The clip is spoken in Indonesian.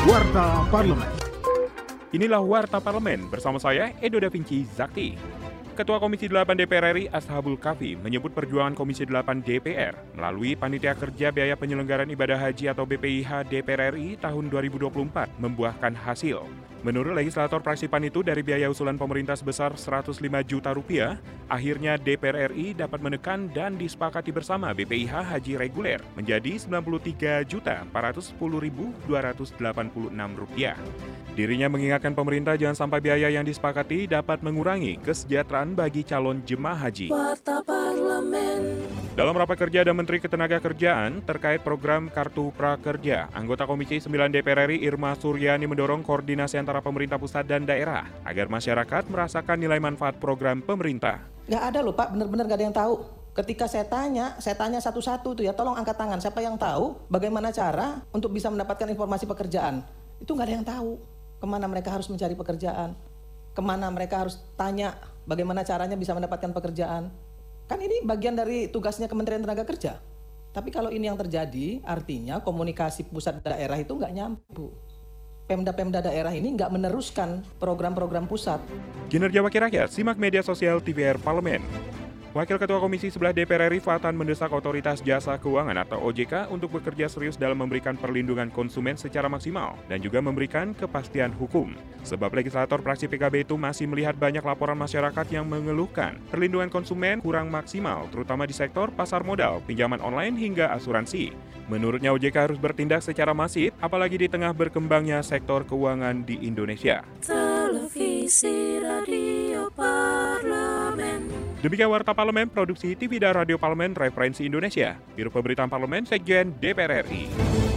Warta Parlemen. Inilah Warta Parlemen bersama saya Edo Da Vinci Zakti. Ketua Komisi 8 DPR RI Ashabul Kafi menyebut perjuangan Komisi 8 DPR melalui Panitia Kerja Biaya Penyelenggaraan Ibadah Haji atau BPIH DPR RI tahun 2024 membuahkan hasil. Menurut legislator praksi PAN itu dari biaya usulan pemerintah sebesar 105 juta rupiah, akhirnya DPR RI dapat menekan dan disepakati bersama BPIH haji reguler menjadi 93 juta 410.286 rupiah. Dirinya mengingatkan pemerintah jangan sampai biaya yang disepakati dapat mengurangi kesejahteraan bagi calon jemaah haji. Dalam rapat kerja ada Menteri Ketenagakerjaan terkait program Kartu Prakerja, anggota Komisi 9 DPR RI Irma Suryani mendorong koordinasi antara pemerintah pusat dan daerah agar masyarakat merasakan nilai manfaat program pemerintah. Nggak ada loh Pak, benar-benar nggak ada yang tahu. Ketika saya tanya, saya tanya satu-satu tuh ya, tolong angkat tangan. Siapa yang tahu bagaimana cara untuk bisa mendapatkan informasi pekerjaan? Itu nggak ada yang tahu. Ke mana mereka harus mencari pekerjaan? Ke mana mereka harus tanya bagaimana caranya bisa mendapatkan pekerjaan? Kan ini bagian dari tugasnya Kementerian Tenaga Kerja. Tapi kalau ini yang terjadi, artinya komunikasi pusat daerah itu nggak nyambung. Pemda-pemda daerah ini nggak meneruskan program-program pusat. Kinerja Wakil Rakyat, simak media sosial TVR Parlemen. Wakil Ketua Komisi 11 DPR RI Fatan mendesak Otoritas Jasa Keuangan atau OJK untuk bekerja serius dalam memberikan perlindungan konsumen secara maksimal dan juga memberikan kepastian hukum. Sebab legislator praksi PKB itu masih melihat banyak laporan masyarakat yang mengeluhkan perlindungan konsumen kurang maksimal, terutama di sektor pasar modal, pinjaman online hingga asuransi. Menurutnya OJK harus bertindak secara masif, apalagi di tengah berkembangnya sektor keuangan di Indonesia. Televisi Radio. Demikian Warta Parlemen, Produksi TV dan Radio Parlemen Referensi Indonesia, Biro Pemberitaan Parlemen, Sekjen DPR RI.